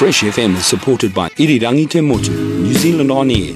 Fresh FM is supported by Irirangi te Motu, New Zealand On Air,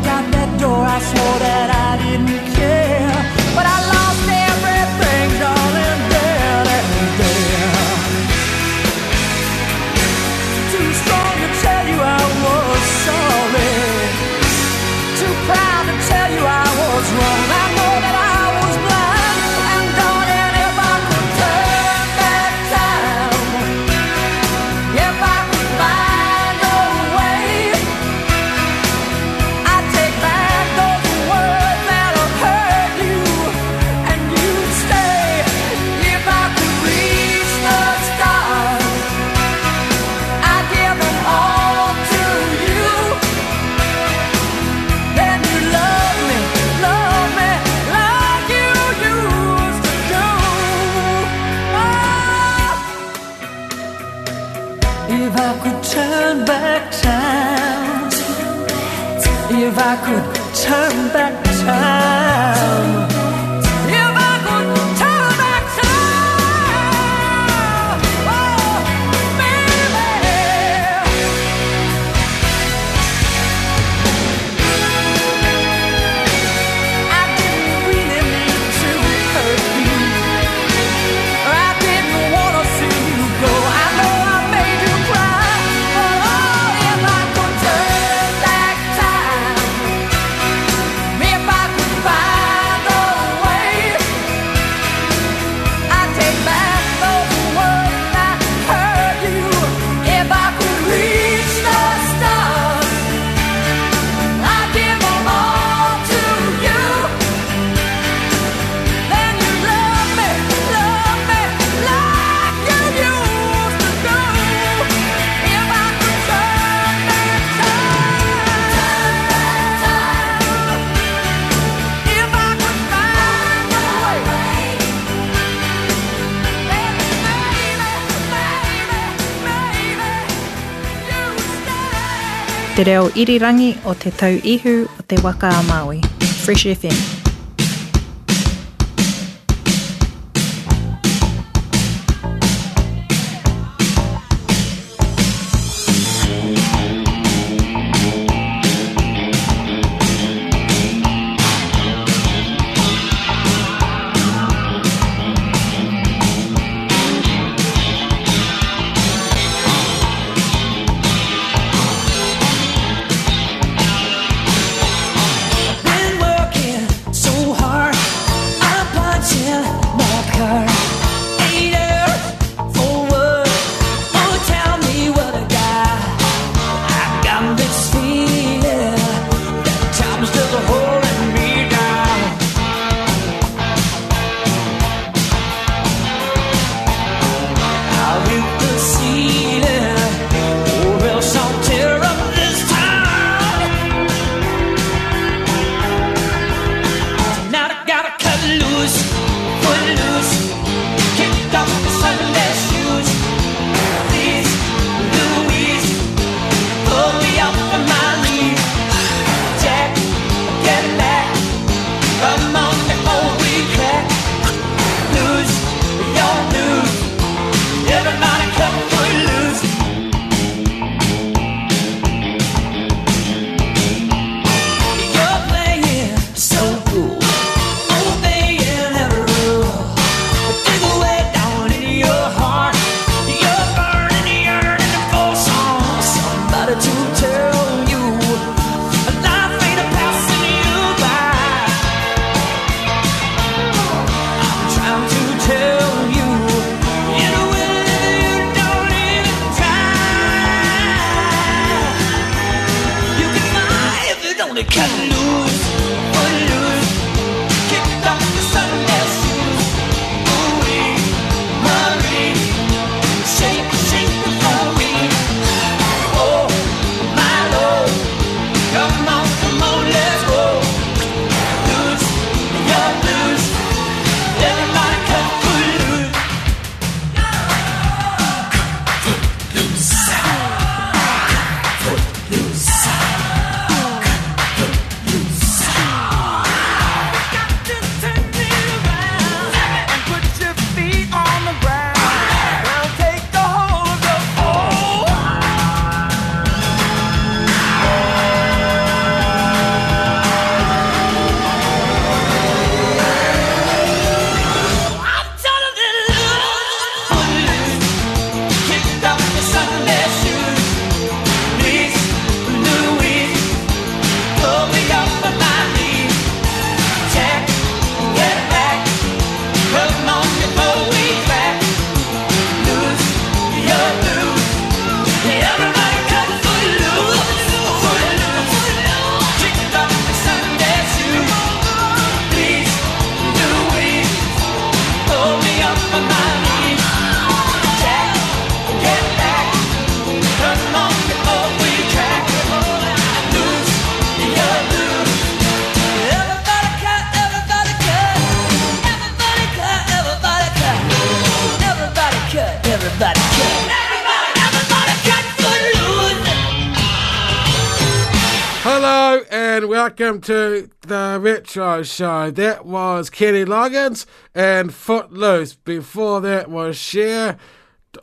walk out that door, I swore that I didn't te reo irirangi o te tau ihu o te waka a Māui. Fresh FM. Welcome to the Retro Show. That was Kenny Loggins and Footloose. Before that was Cher.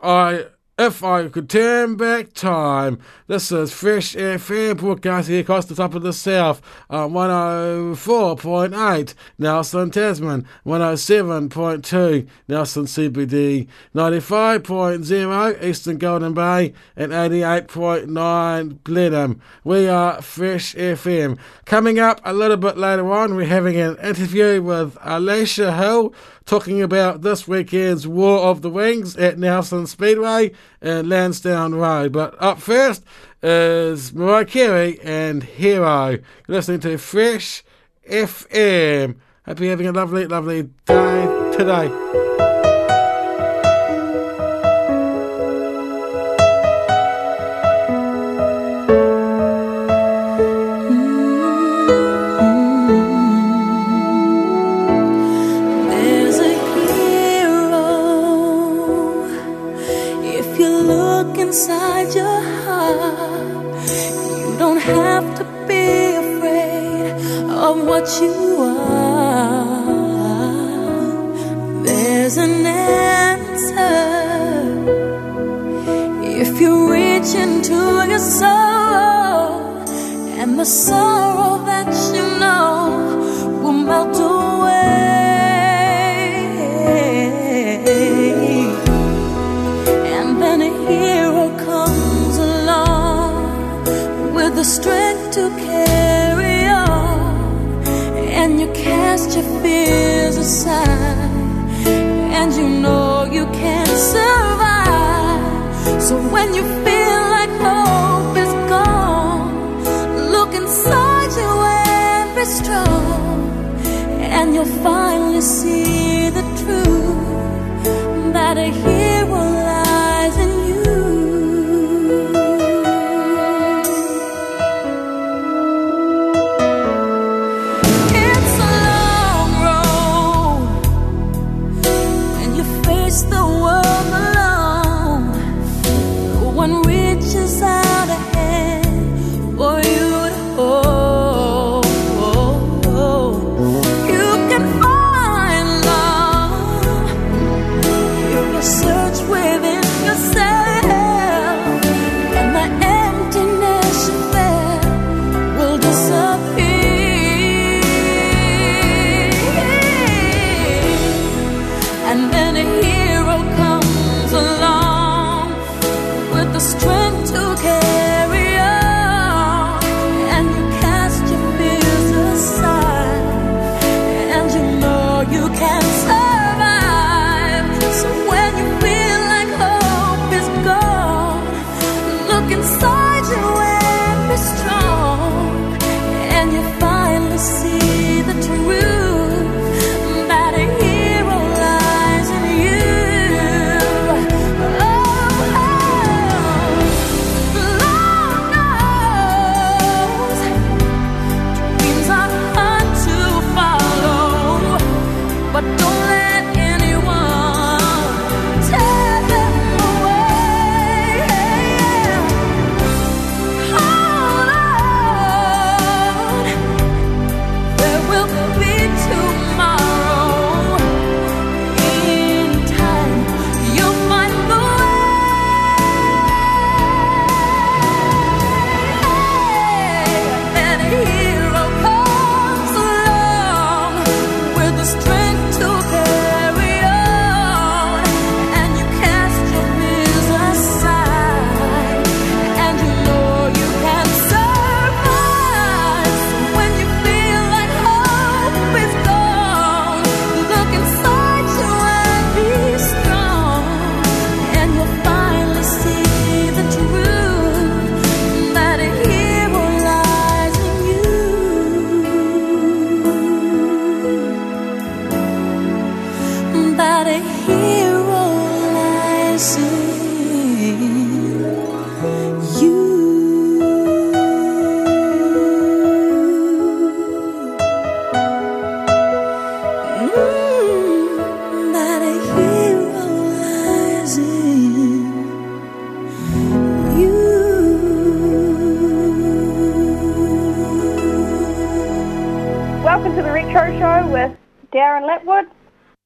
I if I could turn back time. This is Fresh air FM broadcasting across the top of the south uh, on 104.8 Nelson Tasman, 107.2 Nelson CBD, 95.0 Eastern Golden Bay, and 88.9 Blenheim. We are Fresh FM. Coming up a little bit later on, we're having an interview with Alicia Hill talking about this weekend's War of the Wings at Nelson Speedway and Lansdowne Road. But up first is Mariah Carey and Hero. You're listening to Fresh FM. Hope you're having a lovely, lovely day today. What you are. There's an answer. If you reach into your soul, and the sorrow that you know cast your fears aside, and you know you can survive. So when you feel like hope is gone, look inside you and be strong, and you'll finally see the truth that a look to the Retro Show with Darren Lapwood.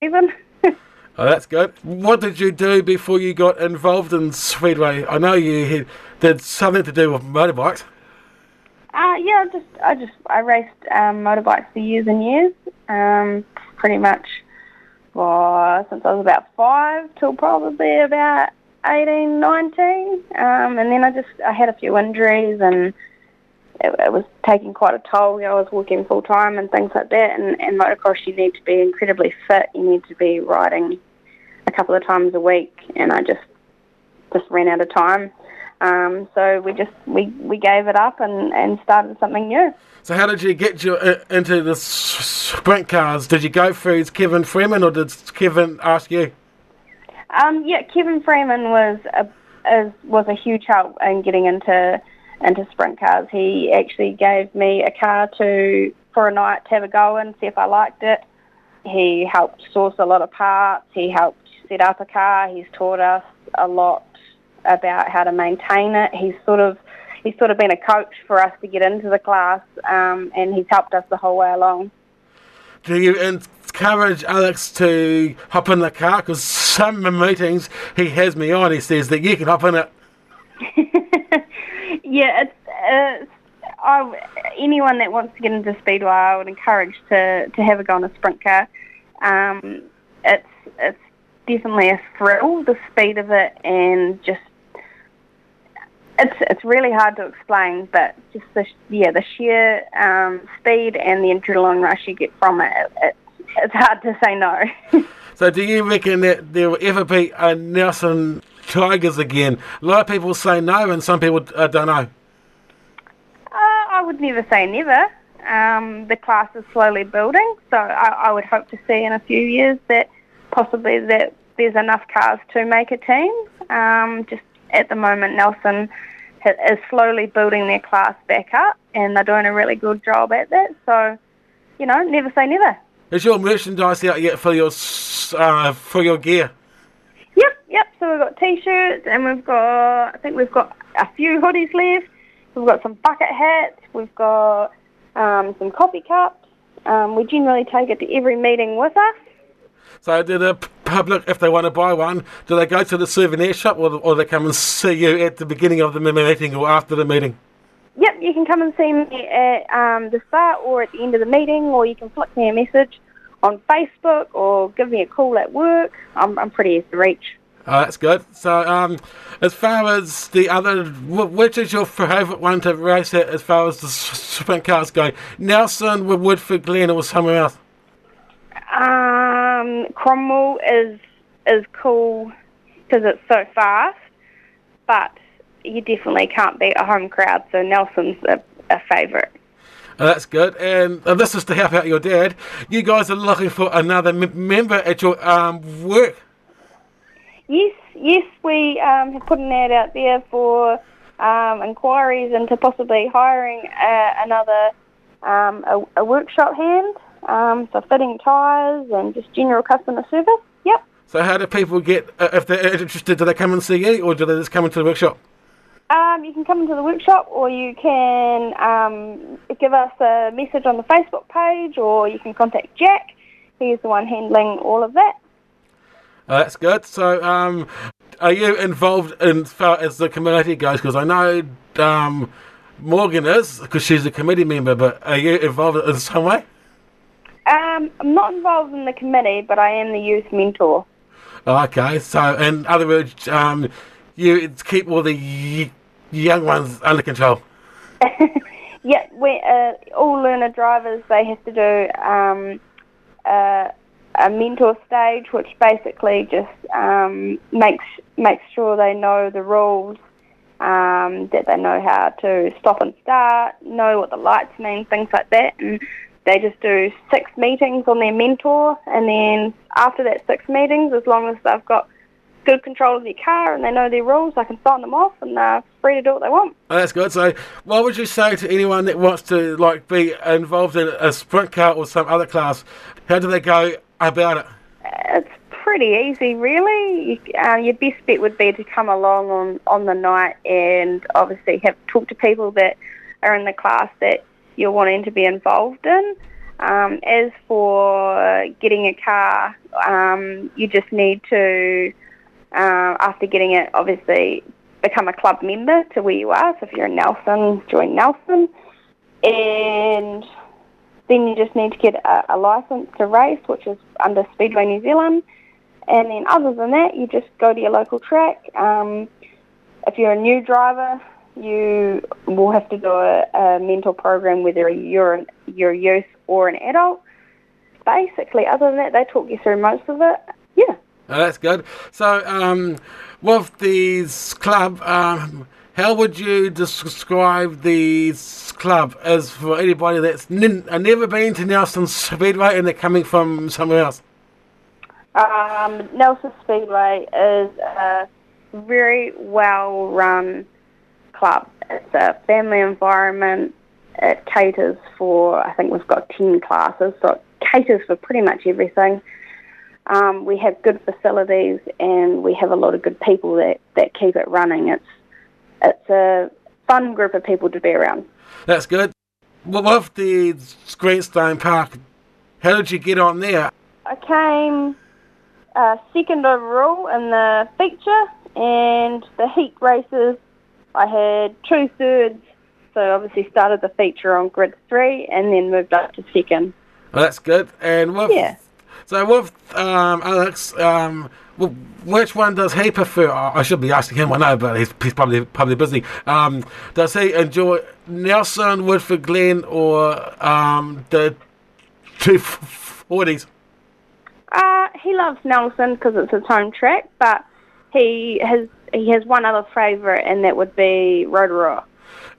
Even. Oh, that's good. What did you do before you got involved in Speedway? I know you had, did something to do with motorbikes. Uh, yeah, I just I just I raced um, motorbikes for years and years. Um, pretty much, well, since I was about five till probably about 18, 19. Um, and then I just I had a few injuries and it, it was taking quite a toll. You know, I was working full time and things like that. And, and motocross, you need to be incredibly fit. You need to be riding a couple of times a week, and I just just ran out of time. Um, so we just we, we gave it up and, and started something new. So how did you get you uh, into the sprint cars? Did you go through Kevin Freeman or did Kevin ask you? Um, yeah, Kevin Freeman was a is, was a huge help in getting into into sprint cars. He actually gave me a car to for a night to have a go and see if I liked it. He helped source a lot of parts. He helped set up a car. He's taught us a lot about how to maintain it. He's sort of he's sort of been a coach for us to get into the class, um, and he's helped us the whole way along. Do you encourage Alex to hop in the car? Because some meetings he has me on, he says that you can hop in it. yeah, it's, it's I, anyone that wants to get into speedway, I would encourage to, to have a go on a sprint car. Um, it's it's definitely a thrill, the speed of it, and just it's it's really hard to explain, but just the yeah the sheer um, speed and the adrenaline rush you get from it, it it's hard to say no. So do you reckon that there will ever be a Nelson Tigers again? A lot of people say no, and some people uh, don't know. Uh, I would never say never. Um, the class is slowly building, so I, I would hope to see in a few years that possibly that there's enough cars to make a team. Um, just at the moment, Nelson is slowly building their class back up, and they're doing a really good job at that. So, you know, never say never. Is your merchandise out yet for your uh, for your gear? Yep, yep. So we've got t-shirts, and we've got I think we've got a few hoodies left. We've got some bucket hats. We've got um, some coffee cups. Um, we generally take it to every meeting with us. So do the public, if they want to buy one, do they go to the souvenir shop or, or they come and see you at the beginning of the meeting or after the meeting? Yep, you can come and see me at um, the start or at the end of the meeting, or you can flick me a message on Facebook or give me a call at work. I'm, I'm pretty easy to reach. Oh, that's good. So, um, as far as the other, which is your favourite one to race at as far as the sprint cars go? Nelson, Wood- Woodford, Glen, or somewhere else? Um, Cromwell is is cool because it's so fast, but you definitely can't beat a home crowd. So Nelson's a, a favourite. Oh, that's good. And uh, this is to help out your dad. You guys are looking for another m- member at your um, work. Yes, yes, we um, have put an ad out there for um, inquiries into possibly hiring uh, another um, a, a workshop hand, um, so fitting tyres and just general customer service. Yep. So, how do people get, uh, if they're interested, do they come and see you or do they just come into the workshop? Um, you can come into the workshop, or you can um, give us a message on the Facebook page, or you can contact Jack. He's the one handling all of that. Oh, that's good. So, um, are you involved in as far as the community goes? Because I know um, Morgan is, because she's a committee member, but are you involved in some way? Um, I'm not involved in the committee, but I am the youth mentor. Okay, so in other words, um, you keep all the young ones under control. Yeah, we uh, all learner drivers they have to do um, uh, a mentor stage, which basically just um, makes makes sure they know the rules, um, that they know how to stop and start, know what the lights mean, things like that, and they just do six meetings on their mentor, and then after that six meetings, as long as they've got good control of their car and they know their rules, I can sign them off and they're free to do what they want. Oh, that's good. So, what would you say to anyone that wants to like be involved in a sprint car or some other class? How do they go about it? It's pretty easy, really. Uh, your best bet would be to come along on, on the night and obviously have talk to people that are in the class that you're wanting to be involved in. Um, as for getting a car, um, you just need to, uh, after getting it, obviously become a club member to where you are. So if you're in Nelson, join Nelson. And then you just need to get a, a license to race, which is under Speedway New Zealand. And then other than that, you just go to your local track. Um, if you're a new driver, you will have to do a, a mental program, whether you're, you're a youth or an adult. Basically, other than that, they talk you through most of it. Oh, that's good. So, um, with these club, um, how would you describe these club as for anybody that's n- uh, never been to Nelson Speedway and they're coming from somewhere else? Um, Nelson Speedway is a very well run club. It's a family environment. It caters for, I think we've got 10 classes, so it caters for pretty much everything. Um, we have good facilities and we have a lot of good people that, that keep it running. It's, it's a fun group of people to be around. That's good. Well, with the Greenstone Park, how did you get on there? I came uh, second overall in the feature and the heat races. I had two thirds, so obviously started the feature on grid three and then moved up to second. Well, that's good. And with, Yeah. So with um, Alex, um, wh- which one does he prefer? I I should be asking him. I know, but he's, he's probably probably busy. Um, does he enjoy Nelson, Woodford Glen, or um, the two forties? Uh, he loves Nelson because it's his home track, but he has he has one other favourite, and that would be Rotorua.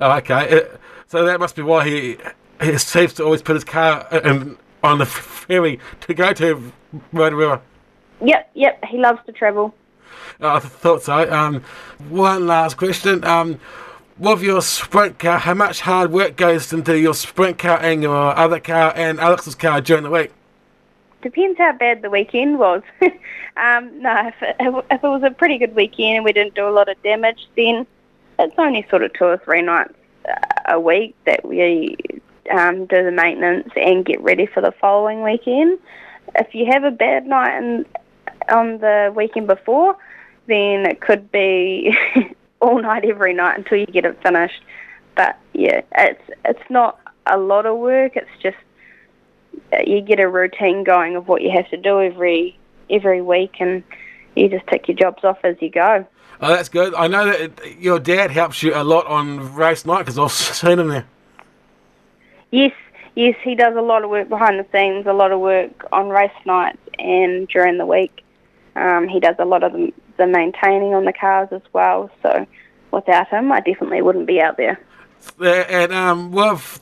Oh, okay. Uh, so that must be why he he seems to always put his car in, on the ferry to go to Rotorua. Yep, yep, he loves to travel. I thought so. Um, one last question. Um, with your sprint car, how much hard work goes into your sprint car and your other car and Alex's car during the week? Depends how bad the weekend was. um, no, if it, if it was a pretty good weekend and we didn't do a lot of damage, then it's only sort of two or three nights uh, a week that we um, do the maintenance and get ready for the following weekend. If you have a bad night in, on the weekend before, then it could be all night every night until you get it finished. But yeah, it's it's not a lot of work. It's just you get a routine going of what you have to do every every week, and you just tick your jobs off as you go. Oh, that's good. I know that your dad helps you a lot on race night because I've seen him there. Yes, yes, he does a lot of work behind the scenes, a lot of work on race nights and during the week. Um, he does a lot of the, the maintaining on the cars as well. So without him, I definitely wouldn't be out there. Uh, and um, with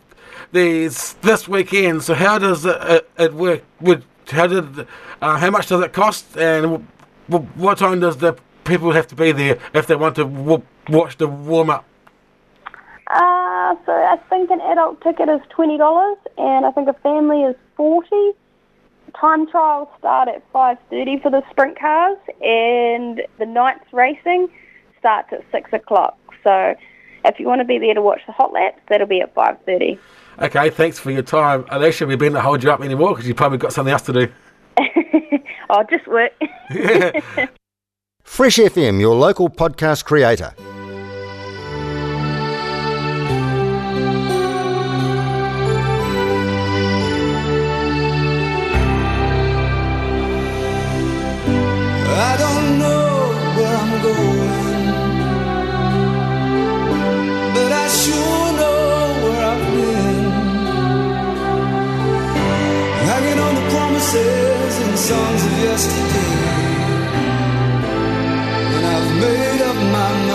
these this weekend, so how does it, it, work? Would how did uh, how much does it cost, and what time does the people have to be there if they want to watch the warm up? Uh, so I think an adult ticket is twenty dollars, and I think a family is forty. Time trials start at five thirty for the sprint cars, and the night's racing starts at six o'clock. So, if you want to be there to watch the hot laps, that'll be at five thirty. Okay, thanks for your time. Alicia, we've been to hold you up anymore because you probably got something else to do. I'll just work. Fresh FM, your local podcast creator. Songs of yesterday, and I've made up my mind.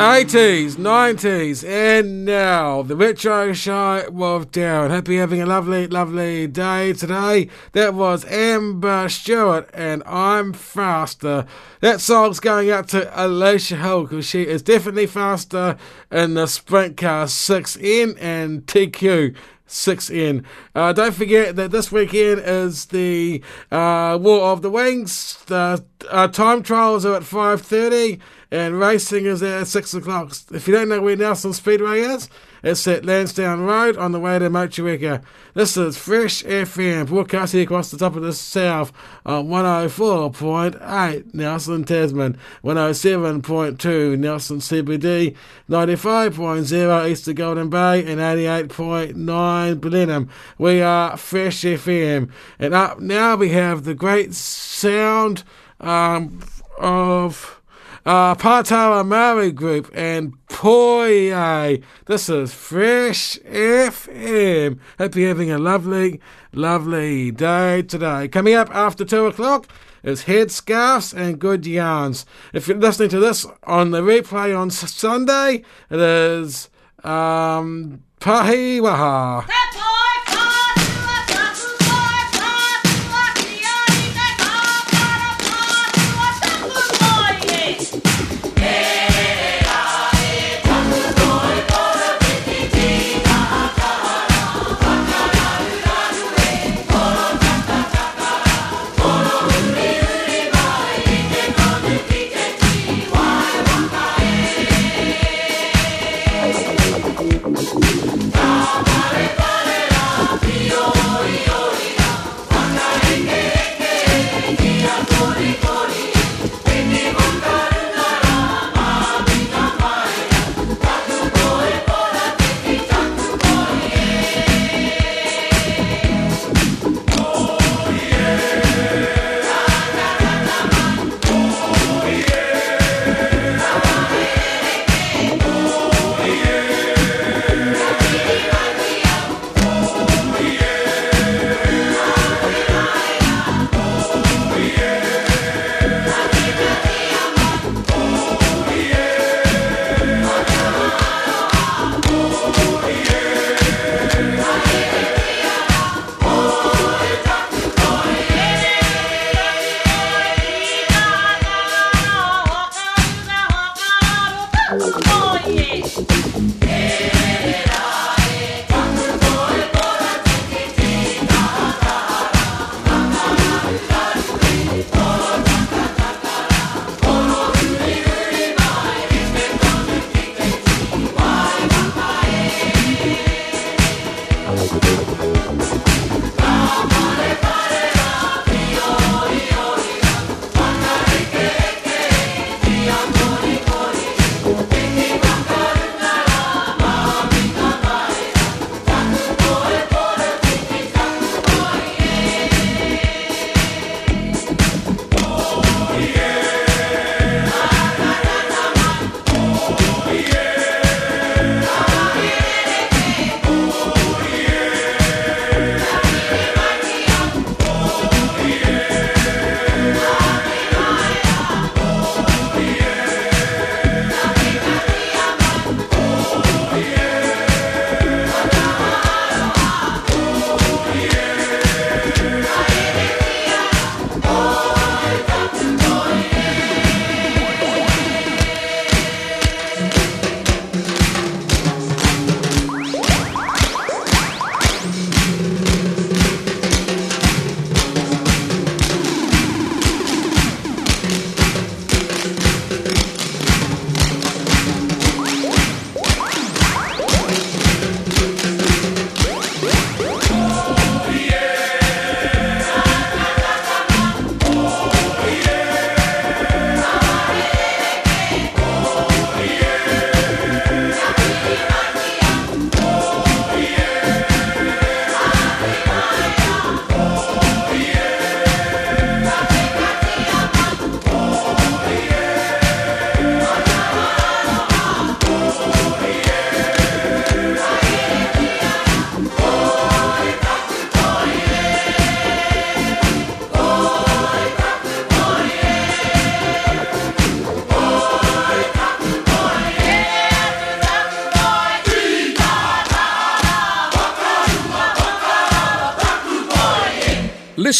80s, 90s, and now the Retro Show of Down. Hope you're having a lovely, lovely day today. That was Amber Stewart, and I'm faster. That song's going out to Alicia Hill because she is definitely faster in the Sprint Car 6N and TQ. 6N. Uh, don't forget that this weekend is the uh, War of the Wings. The uh, time trials are at 5.30 and racing is at 6 o'clock. If you don't know where Nelson Speedway is, it's at Lansdowne Road on the way to Motueka. This is Fresh FM, broadcasting across the top of the south on 104.8 Nelson Tasman, 107.2 Nelson CBD, 95.0 East of Golden Bay, and 88.9 Blenheim. We are Fresh FM. And up now we have the great sound um, of uh, Patea Maori Group and Poye. This is Fresh FM. Hope you're having a lovely, lovely day today. Coming up after 2 o'clock is Headscarves and Good Yarns. If you're listening to this on the replay on Sunday, it is um, Pahiwaha. Bye.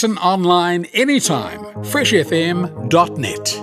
Listen online anytime, freshfm.net.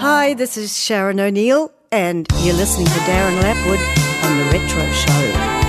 Hi, this is Sharon O'Neill, and you're listening to Darren Lapwood on The Retro Show.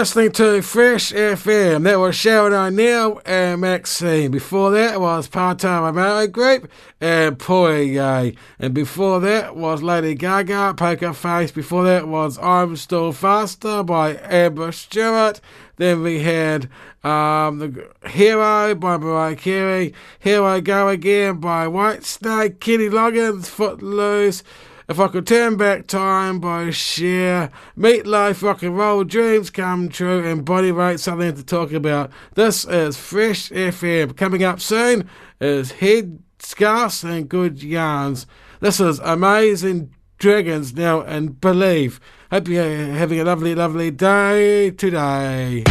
Listening to Fresh FM. That was Sharon O'Neill and Maxine. Before that was Patea Maori Group and Poirier. And before that was Lady Gaga, Poker Face. Before that was I'm Still Faster by Amber Stewart. Then we had um, the Hero by Mariah Carey, Hero Go Again by Whitesnake, Kenny Loggins, Footloose. If I could turn back time by Cher, life, Rock and Roll, Dreams Come True, and Bonnie Raitt, something to talk about. This is Fresh FM. Coming up soon is Head Scarves and Good Yarns. This is Imagine Dragons now and Believe. Hope you're having a lovely, lovely day today.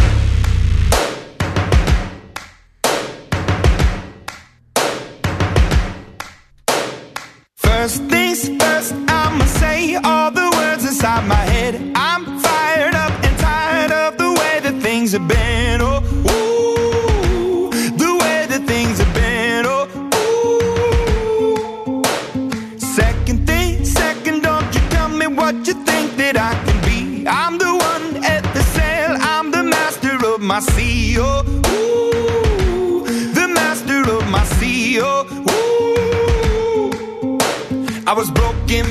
First things first, I'ma say all the words inside my head. I'm fired up and tired of the way that things have been.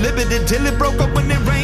limited, till it broke up when it rained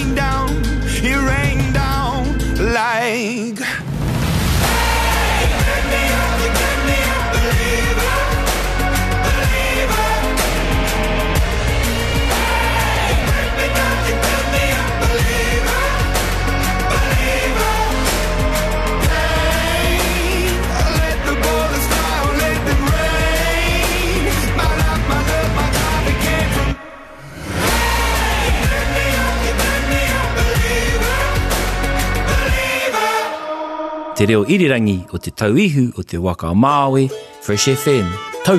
Te reo irirangi o te tauihu o te waka o Māui, Fresh FM, tau